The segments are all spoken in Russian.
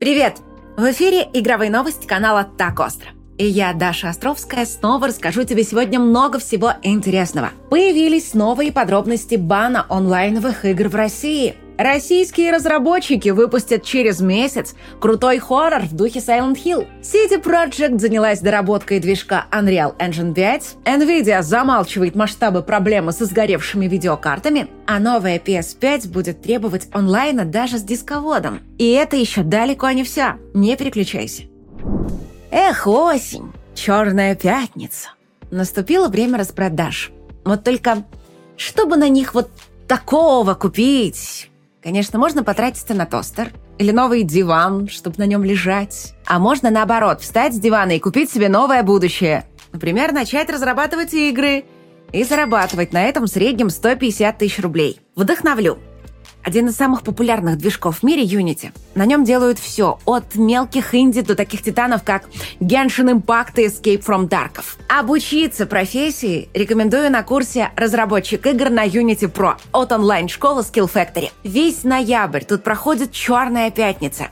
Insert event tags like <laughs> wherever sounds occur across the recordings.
Привет! В эфире игровые новости канала «Так остро». И я, Даша Островская, снова расскажу тебе сегодня много всего интересного. Появились новые подробности бана онлайновых игр в России – Российские разработчики выпустят через месяц крутой хоррор в духе Silent Hill. City Project занялась доработкой движка Unreal Engine 5, Nvidia замалчивает масштабы проблемы со сгоревшими видеокартами, а новая PS5 будет требовать онлайна даже с дисководом. И это еще далеко не все. Не переключайся. Эх, осень, черная пятница. Наступило время распродаж. Вот только, чтобы на них вот такого купить, Конечно, можно потратиться на тостер или новый диван, чтобы на нем лежать. А можно, наоборот, встать с дивана и купить себе новое будущее. Например, начать разрабатывать игры и зарабатывать на этом в среднем 150 тысяч рублей. Вдохновлю. Один из самых популярных движков в мире Unity. На нем делают все, от мелких инди до таких титанов, как Genshin Impact и Escape from Tarkov. Обучиться профессии рекомендую на курсе «Разработчик игр на Unity Pro» от онлайн-школы Skill Factory. Весь ноябрь тут проходит «Черная пятница».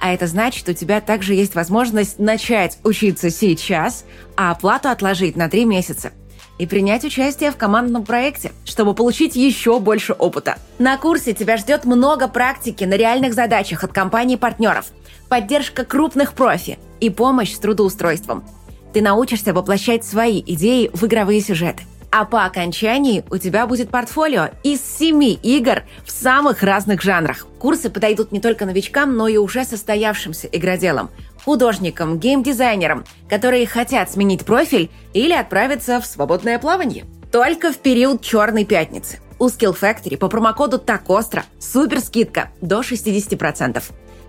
А это значит, у тебя также есть возможность начать учиться сейчас, а оплату отложить на три месяца – и принять участие в командном проекте, чтобы получить еще больше опыта. На курсе тебя ждет много практики на реальных задачах от компаний-партнеров, поддержка крупных профи и помощь с трудоустройством. Ты научишься воплощать свои идеи в игровые сюжеты. А по окончании у тебя будет портфолио из семи игр в самых разных жанрах. Курсы подойдут не только новичкам, но и уже состоявшимся игроделам – художникам, геймдизайнерам, которые хотят сменить профиль или отправиться в свободное плавание. Только в период Черной пятницы. У Skill Factory по промокоду «Так остро» супер скидка до 60%.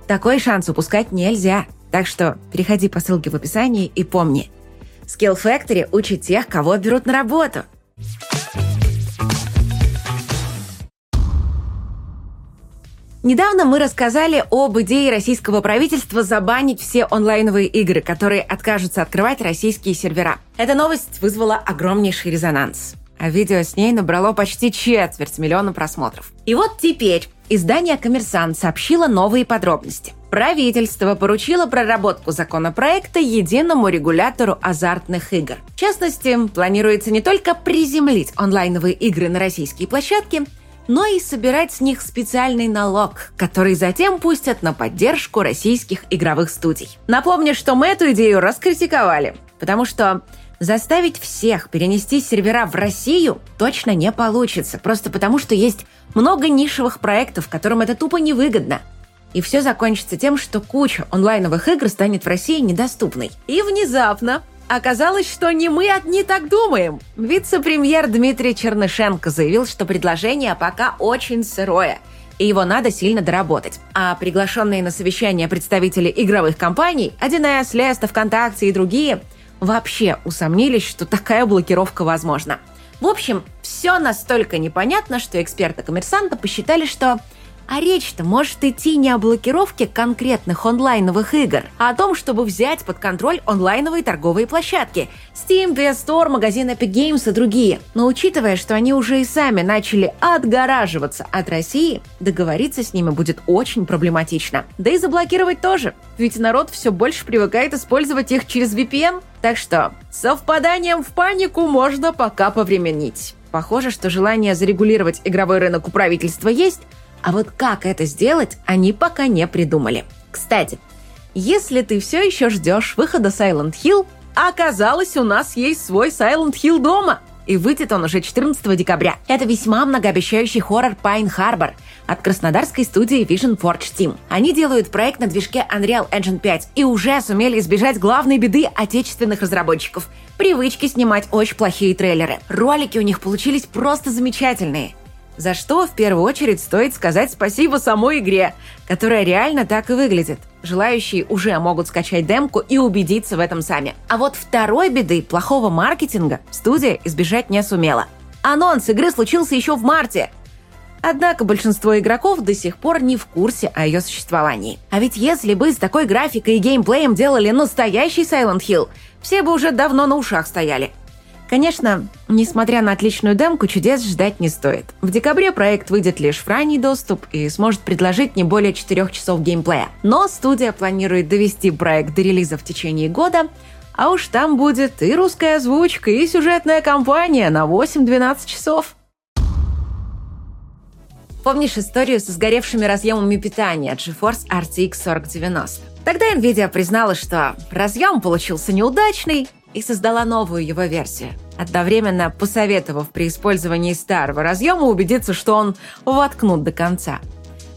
Такой шанс упускать нельзя. Так что переходи по ссылке в описании и помни. Skill Factory учит тех, кого берут на работу – Недавно мы рассказали об идее российского правительства забанить все онлайновые игры, которые откажутся открывать российские сервера. Эта новость вызвала огромнейший резонанс. А видео с ней набрало почти четверть миллиона просмотров. И вот теперь издание «Коммерсант» сообщило новые подробности. Правительство поручило проработку законопроекта единому регулятору азартных игр. В частности, планируется не только приземлить онлайновые игры на российские площадки – но и собирать с них специальный налог, который затем пустят на поддержку российских игровых студий. Напомню, что мы эту идею раскритиковали, потому что заставить всех перенести сервера в Россию точно не получится, просто потому что есть много нишевых проектов, которым это тупо невыгодно. И все закончится тем, что куча онлайновых игр станет в России недоступной. И внезапно Оказалось, что не мы одни так думаем. Вице-премьер Дмитрий Чернышенко заявил, что предложение пока очень сырое, и его надо сильно доработать. А приглашенные на совещание представители игровых компаний, 1С, Леста, ВКонтакте и другие, вообще усомнились, что такая блокировка возможна. В общем, все настолько непонятно, что эксперты коммерсанта посчитали, что а речь-то может идти не о блокировке конкретных онлайновых игр, а о том, чтобы взять под контроль онлайновые торговые площадки – Steam, PS Store, магазин Epic Games и другие. Но учитывая, что они уже и сами начали отгораживаться от России, договориться с ними будет очень проблематично. Да и заблокировать тоже, ведь народ все больше привыкает использовать их через VPN. Так что совпаданием в панику можно пока повременить. Похоже, что желание зарегулировать игровой рынок у правительства есть, а вот как это сделать, они пока не придумали. Кстати, если ты все еще ждешь выхода Silent Hill, оказалось, у нас есть свой Silent Hill дома. И выйдет он уже 14 декабря. Это весьма многообещающий хоррор Pine Harbor от краснодарской студии Vision Forge Team. Они делают проект на движке Unreal Engine 5 и уже сумели избежать главной беды отечественных разработчиков – привычки снимать очень плохие трейлеры. Ролики у них получились просто замечательные – за что в первую очередь стоит сказать спасибо самой игре, которая реально так и выглядит. Желающие уже могут скачать демку и убедиться в этом сами. А вот второй беды плохого маркетинга студия избежать не сумела. Анонс игры случился еще в марте. Однако большинство игроков до сих пор не в курсе о ее существовании. А ведь если бы с такой графикой и геймплеем делали настоящий Silent Hill, все бы уже давно на ушах стояли – Конечно, несмотря на отличную демку, чудес ждать не стоит. В декабре проект выйдет лишь в ранний доступ и сможет предложить не более 4 часов геймплея. Но студия планирует довести проект до релиза в течение года, а уж там будет и русская озвучка, и сюжетная кампания на 8-12 часов. Помнишь историю со сгоревшими разъемами питания GeForce RTX 4090? Тогда Nvidia признала, что разъем получился неудачный и создала новую его версию. Одновременно посоветовав при использовании старого разъема убедиться, что он воткнут до конца.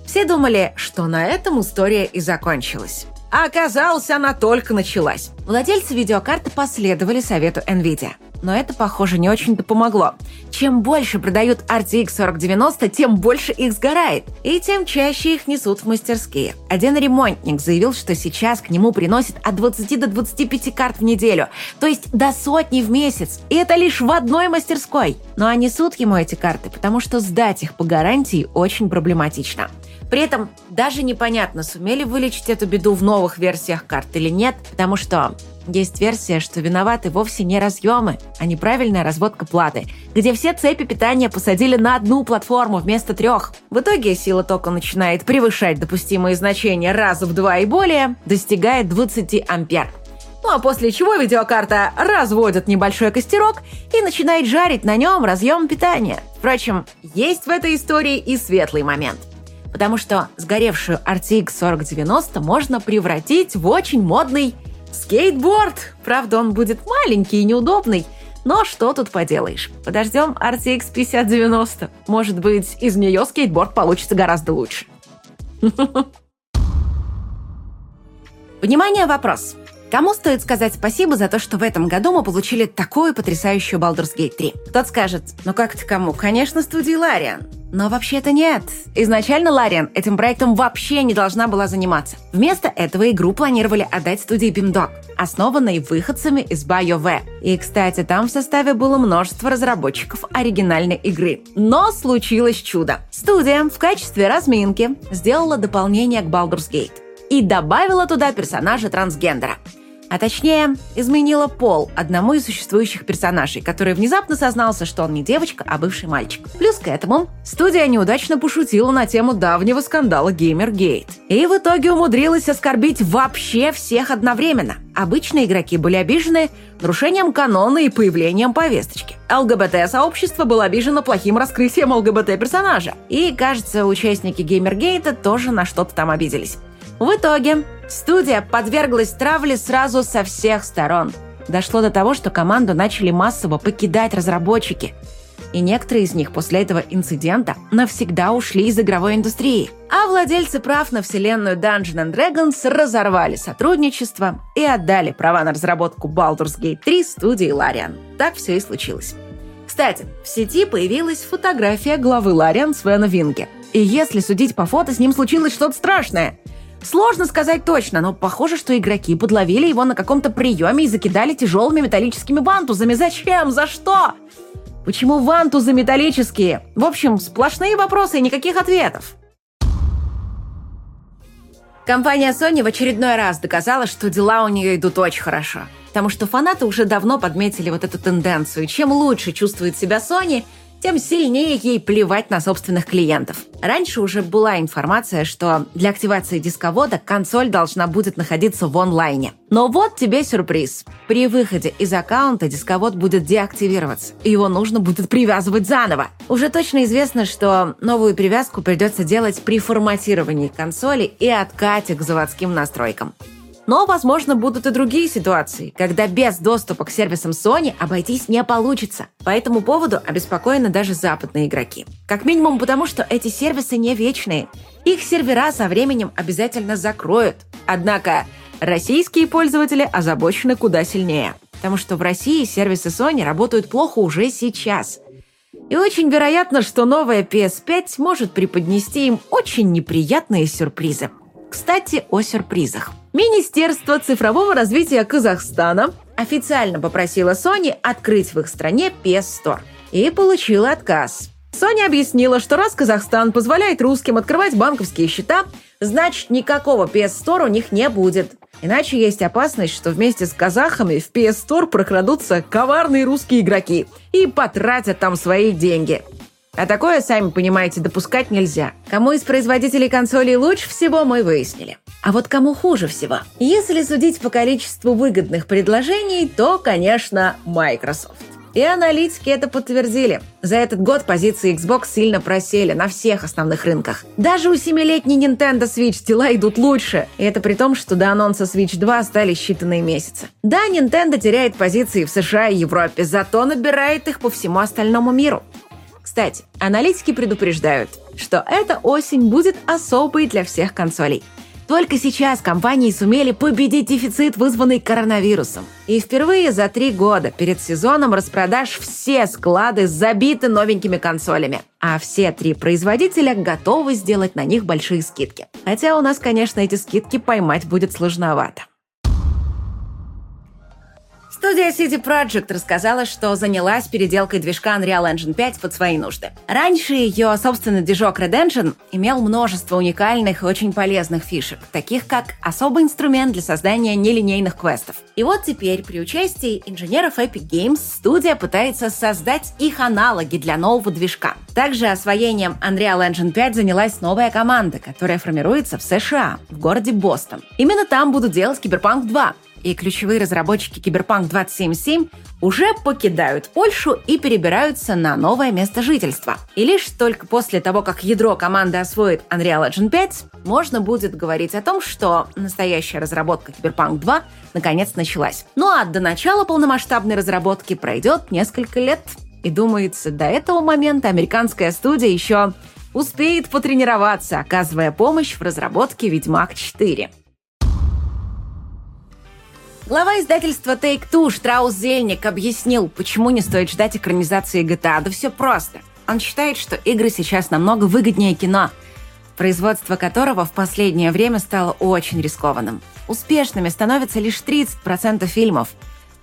Все думали, что на этом история и закончилась. А оказалось, она только началась. Владельцы видеокарты последовали совету NVIDIA. Но это, похоже, не очень-то помогло. Чем больше продают RTX 4090, тем больше их сгорает. И тем чаще их несут в мастерские. Один ремонтник заявил, что сейчас к нему приносят от 20 до 25 карт в неделю. То есть до сотни в месяц. И это лишь в одной мастерской. Но а несут ему эти карты, потому что сдать их по гарантии очень проблематично. При этом даже непонятно, сумели вылечить эту беду в новых версиях карт или нет, потому что есть версия, что виноваты вовсе не разъемы, а неправильная разводка платы, где все цепи питания посадили на одну платформу вместо трех. В итоге сила тока начинает превышать допустимые значения раза в два и более, достигает 20 ампер. Ну а после чего видеокарта разводит небольшой костерок и начинает жарить на нем разъем питания. Впрочем, есть в этой истории и светлый момент потому что сгоревшую RTX 4090 можно превратить в очень модный Скейтборд! Правда, он будет маленький и неудобный, но что тут поделаешь? Подождем RTX 5090. Может быть, из нее скейтборд получится гораздо лучше. <laughs> Внимание, вопрос. Кому стоит сказать спасибо за то, что в этом году мы получили такую потрясающую Baldur's Gate 3? Тот скажет, ну как-то кому? Конечно, студии Лариан. Но вообще-то нет. Изначально Лариан этим проектом вообще не должна была заниматься. Вместо этого игру планировали отдать студии Beamdog, основанной выходцами из BioWare. И, кстати, там в составе было множество разработчиков оригинальной игры. Но случилось чудо. Студия в качестве разминки сделала дополнение к Baldur's Gate и добавила туда персонажа трансгендера. А точнее, изменила пол одному из существующих персонажей, который внезапно сознался, что он не девочка, а бывший мальчик. Плюс к этому, студия неудачно пошутила на тему давнего скандала Gamergate. И в итоге умудрилась оскорбить вообще всех одновременно. Обычные игроки были обижены нарушением канона и появлением повесточки. ЛГБТ-сообщество было обижено плохим раскрытием ЛГБТ-персонажа. И, кажется, участники Геймергейта тоже на что-то там обиделись. В итоге студия подверглась травле сразу со всех сторон. Дошло до того, что команду начали массово покидать разработчики. И некоторые из них после этого инцидента навсегда ушли из игровой индустрии. А владельцы прав на вселенную Dungeon Dragons разорвали сотрудничество и отдали права на разработку Baldur's Gate 3 студии Larian. Так все и случилось. Кстати, в сети появилась фотография главы Лариан Свена Винге. И если судить по фото, с ним случилось что-то страшное – Сложно сказать точно, но похоже, что игроки подловили его на каком-то приеме и закидали тяжелыми металлическими вантузами. Зачем? За что? Почему вантузы металлические? В общем, сплошные вопросы и никаких ответов. Компания Sony в очередной раз доказала, что дела у нее идут очень хорошо. Потому что фанаты уже давно подметили вот эту тенденцию. Чем лучше чувствует себя Sony – тем сильнее ей плевать на собственных клиентов. Раньше уже была информация, что для активации дисковода консоль должна будет находиться в онлайне. Но вот тебе сюрприз. При выходе из аккаунта дисковод будет деактивироваться, его нужно будет привязывать заново. Уже точно известно, что новую привязку придется делать при форматировании консоли и откате к заводским настройкам. Но, возможно, будут и другие ситуации, когда без доступа к сервисам Sony обойтись не получится. По этому поводу обеспокоены даже западные игроки. Как минимум потому, что эти сервисы не вечные. Их сервера со временем обязательно закроют. Однако российские пользователи озабочены куда сильнее. Потому что в России сервисы Sony работают плохо уже сейчас. И очень вероятно, что новая PS5 может преподнести им очень неприятные сюрпризы. Кстати, о сюрпризах. Министерство цифрового развития Казахстана официально попросило Sony открыть в их стране PS Store и получило отказ. Sony объяснила, что раз Казахстан позволяет русским открывать банковские счета, значит никакого PS Store у них не будет. Иначе есть опасность, что вместе с казахами в PS Store прокрадутся коварные русские игроки и потратят там свои деньги. А такое, сами понимаете, допускать нельзя. Кому из производителей консолей лучше всего, мы выяснили. А вот кому хуже всего? Если судить по количеству выгодных предложений, то, конечно, Microsoft. И аналитики это подтвердили. За этот год позиции Xbox сильно просели на всех основных рынках. Даже у семилетней Nintendo Switch дела идут лучше. И это при том, что до анонса Switch 2 остались считанные месяцы. Да, Nintendo теряет позиции в США и Европе, зато набирает их по всему остальному миру. Кстати, аналитики предупреждают, что эта осень будет особой для всех консолей. Только сейчас компании сумели победить дефицит, вызванный коронавирусом. И впервые за три года перед сезоном распродаж все склады забиты новенькими консолями. А все три производителя готовы сделать на них большие скидки. Хотя у нас, конечно, эти скидки поймать будет сложновато. Студия CD Projekt рассказала, что занялась переделкой движка Unreal Engine 5 под свои нужды. Раньше ее собственный движок Red Engine имел множество уникальных и очень полезных фишек, таких как особый инструмент для создания нелинейных квестов. И вот теперь при участии инженеров Epic Games студия пытается создать их аналоги для нового движка. Также освоением Unreal Engine 5 занялась новая команда, которая формируется в США, в городе Бостон. Именно там будут делать Киберпанк 2, и ключевые разработчики Киберпанк 2077 уже покидают Польшу и перебираются на новое место жительства. И лишь только после того, как ядро команды освоит Unreal Engine 5, можно будет говорить о том, что настоящая разработка Киберпанк 2 наконец началась. Ну а до начала полномасштабной разработки пройдет несколько лет. И думается, до этого момента американская студия еще успеет потренироваться, оказывая помощь в разработке «Ведьмак 4». Глава издательства Take-Two Штраус Зельник объяснил, почему не стоит ждать экранизации GTA. Да все просто. Он считает, что игры сейчас намного выгоднее кино, производство которого в последнее время стало очень рискованным. Успешными становятся лишь 30% фильмов.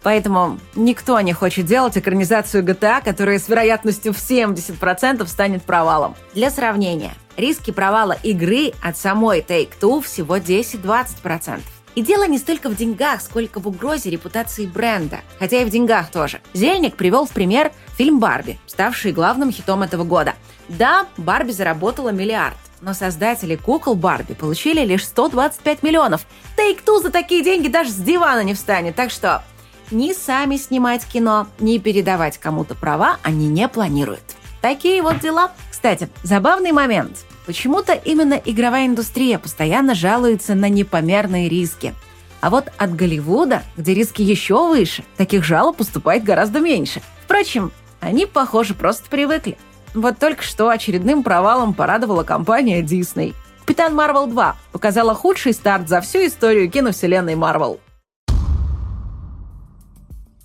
Поэтому никто не хочет делать экранизацию GTA, которая с вероятностью в 70% станет провалом. Для сравнения, риски провала игры от самой Take-Two всего 10-20%. И дело не столько в деньгах, сколько в угрозе репутации бренда. Хотя и в деньгах тоже. Зельник привел в пример фильм «Барби», ставший главным хитом этого года. Да, Барби заработала миллиард, но создатели кукол Барби получили лишь 125 миллионов. Take-Two за такие деньги даже с дивана не встанет, так что ни сами снимать кино, ни передавать кому-то права они не планируют. Такие вот дела. Кстати, забавный момент. Почему-то именно игровая индустрия постоянно жалуется на непомерные риски. А вот от Голливуда, где риски еще выше, таких жалоб поступает гораздо меньше. Впрочем, они, похоже, просто привыкли. Вот только что очередным провалом порадовала компания Disney. «Капитан Марвел 2» показала худший старт за всю историю киновселенной Марвел.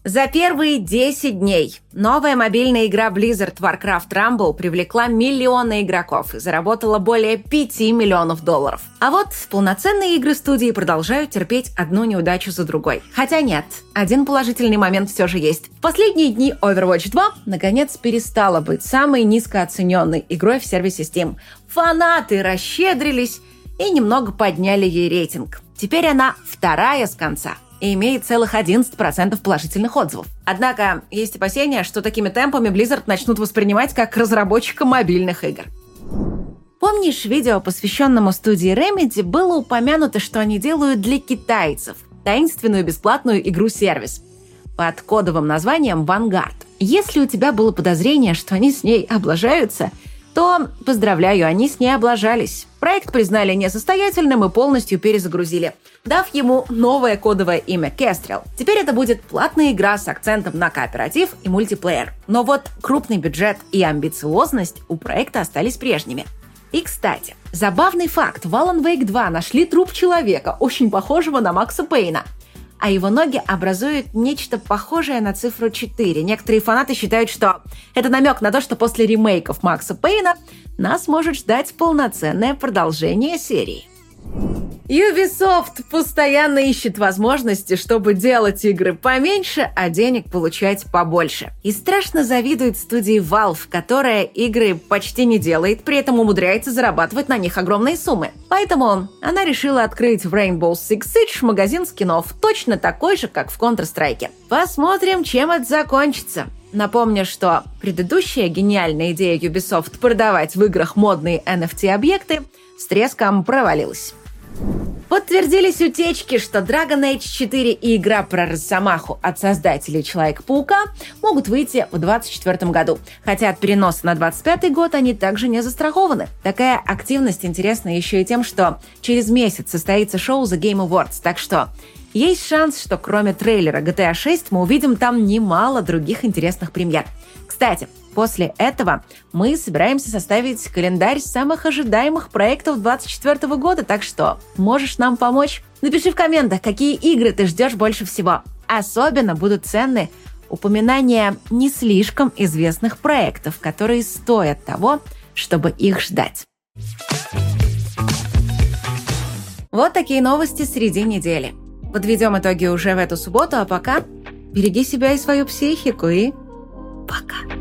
За первые 10 дней новая мобильная игра Blizzard Warcraft Rumble привлекла миллионы игроков и заработала более 5 миллионов долларов. А вот полноценные игры студии продолжают терпеть одну неудачу за другой. Хотя нет, один положительный момент все же есть. В последние дни Overwatch 2 наконец перестала быть самой низкооцененной игрой в сервисе Steam. Фанаты расщедрились и немного подняли ей рейтинг. Теперь она вторая с конца – и имеет целых 11% положительных отзывов. Однако есть опасения, что такими темпами Blizzard начнут воспринимать как разработчика мобильных игр. Помнишь, видео, посвященному студии Remedy, было упомянуто, что они делают для китайцев таинственную бесплатную игру-сервис под кодовым названием Vanguard. Если у тебя было подозрение, что они с ней облажаются – то, поздравляю, они с ней облажались. Проект признали несостоятельным и полностью перезагрузили, дав ему новое кодовое имя Kestrel. Теперь это будет платная игра с акцентом на кооператив и мультиплеер. Но вот крупный бюджет и амбициозность у проекта остались прежними. И, кстати, забавный факт. В Alan Wake 2 нашли труп человека, очень похожего на Макса Пейна – а его ноги образуют нечто похожее на цифру 4. Некоторые фанаты считают, что это намек на то, что после ремейков Макса Пейна нас может ждать полноценное продолжение серии. Ubisoft постоянно ищет возможности, чтобы делать игры поменьше, а денег получать побольше. И страшно завидует студии Valve, которая игры почти не делает, при этом умудряется зарабатывать на них огромные суммы. Поэтому она решила открыть в Rainbow Six Siege магазин скинов, точно такой же, как в Counter-Strike. Посмотрим, чем это закончится. Напомню, что предыдущая гениальная идея Ubisoft продавать в играх модные NFT-объекты с треском провалилась. Подтвердились утечки, что Dragon Age 4 и игра про Росомаху от создателей Человека-паука могут выйти в 2024 году. Хотя от переноса на 2025 год они также не застрахованы. Такая активность интересна еще и тем, что через месяц состоится шоу The Game Awards, так что есть шанс, что кроме трейлера GTA 6 мы увидим там немало других интересных премьер. Кстати, После этого мы собираемся составить календарь самых ожидаемых проектов 2024 года, так что можешь нам помочь? Напиши в комментах, какие игры ты ждешь больше всего. Особенно будут ценны упоминания не слишком известных проектов, которые стоят того, чтобы их ждать. Вот такие новости среди недели. Подведем итоги уже в эту субботу, а пока береги себя и свою психику и пока.